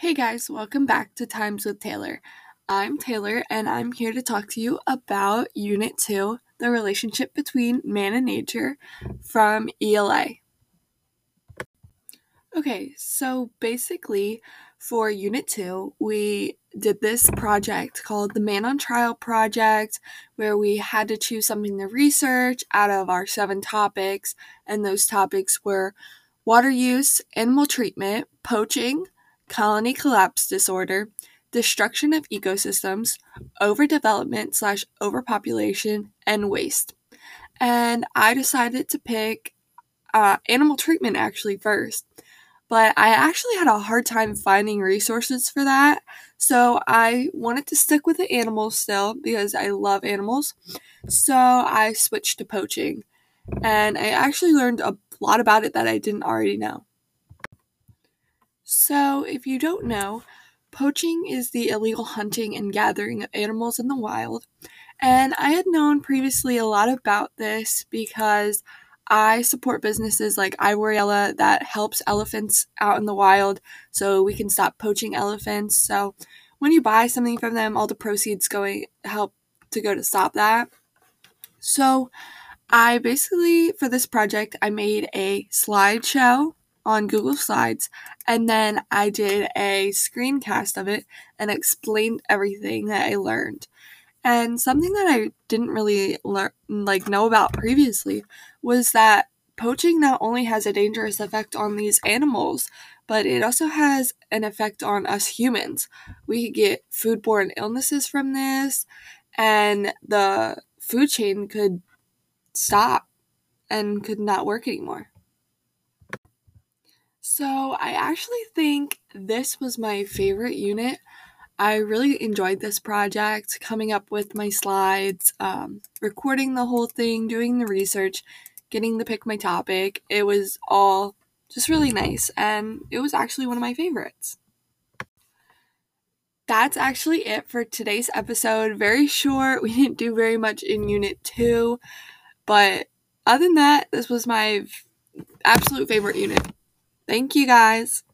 Hey guys, welcome back to Times with Taylor. I'm Taylor and I'm here to talk to you about Unit 2, the relationship between man and nature from ELA. Okay, so basically for Unit 2, we did this project called the Man on Trial Project, where we had to choose something to research out of our seven topics, and those topics were water use, animal treatment, poaching, colony collapse disorder, destruction of ecosystems, overdevelopment slash overpopulation, and waste. And I decided to pick uh, animal treatment actually first. But I actually had a hard time finding resources for that. So I wanted to stick with the animals still because I love animals. So I switched to poaching. And I actually learned a lot about it that I didn't already know. So, if you don't know, poaching is the illegal hunting and gathering of animals in the wild. And I had known previously a lot about this because I support businesses like Ivory Ella that helps elephants out in the wild so we can stop poaching elephants. So when you buy something from them, all the proceeds going help to go to stop that. So I basically for this project I made a slideshow on Google Slides, and then I did a screencast of it and explained everything that I learned. And something that I didn't really learn, like know about previously was that poaching not only has a dangerous effect on these animals, but it also has an effect on us humans. We get foodborne illnesses from this, and the food chain could stop and could not work anymore. So, I actually think this was my favorite unit. I really enjoyed this project, coming up with my slides, um, recording the whole thing, doing the research, getting to pick my topic. It was all just really nice, and it was actually one of my favorites. That's actually it for today's episode. Very short. We didn't do very much in Unit 2, but other than that, this was my absolute favorite unit. Thank you guys.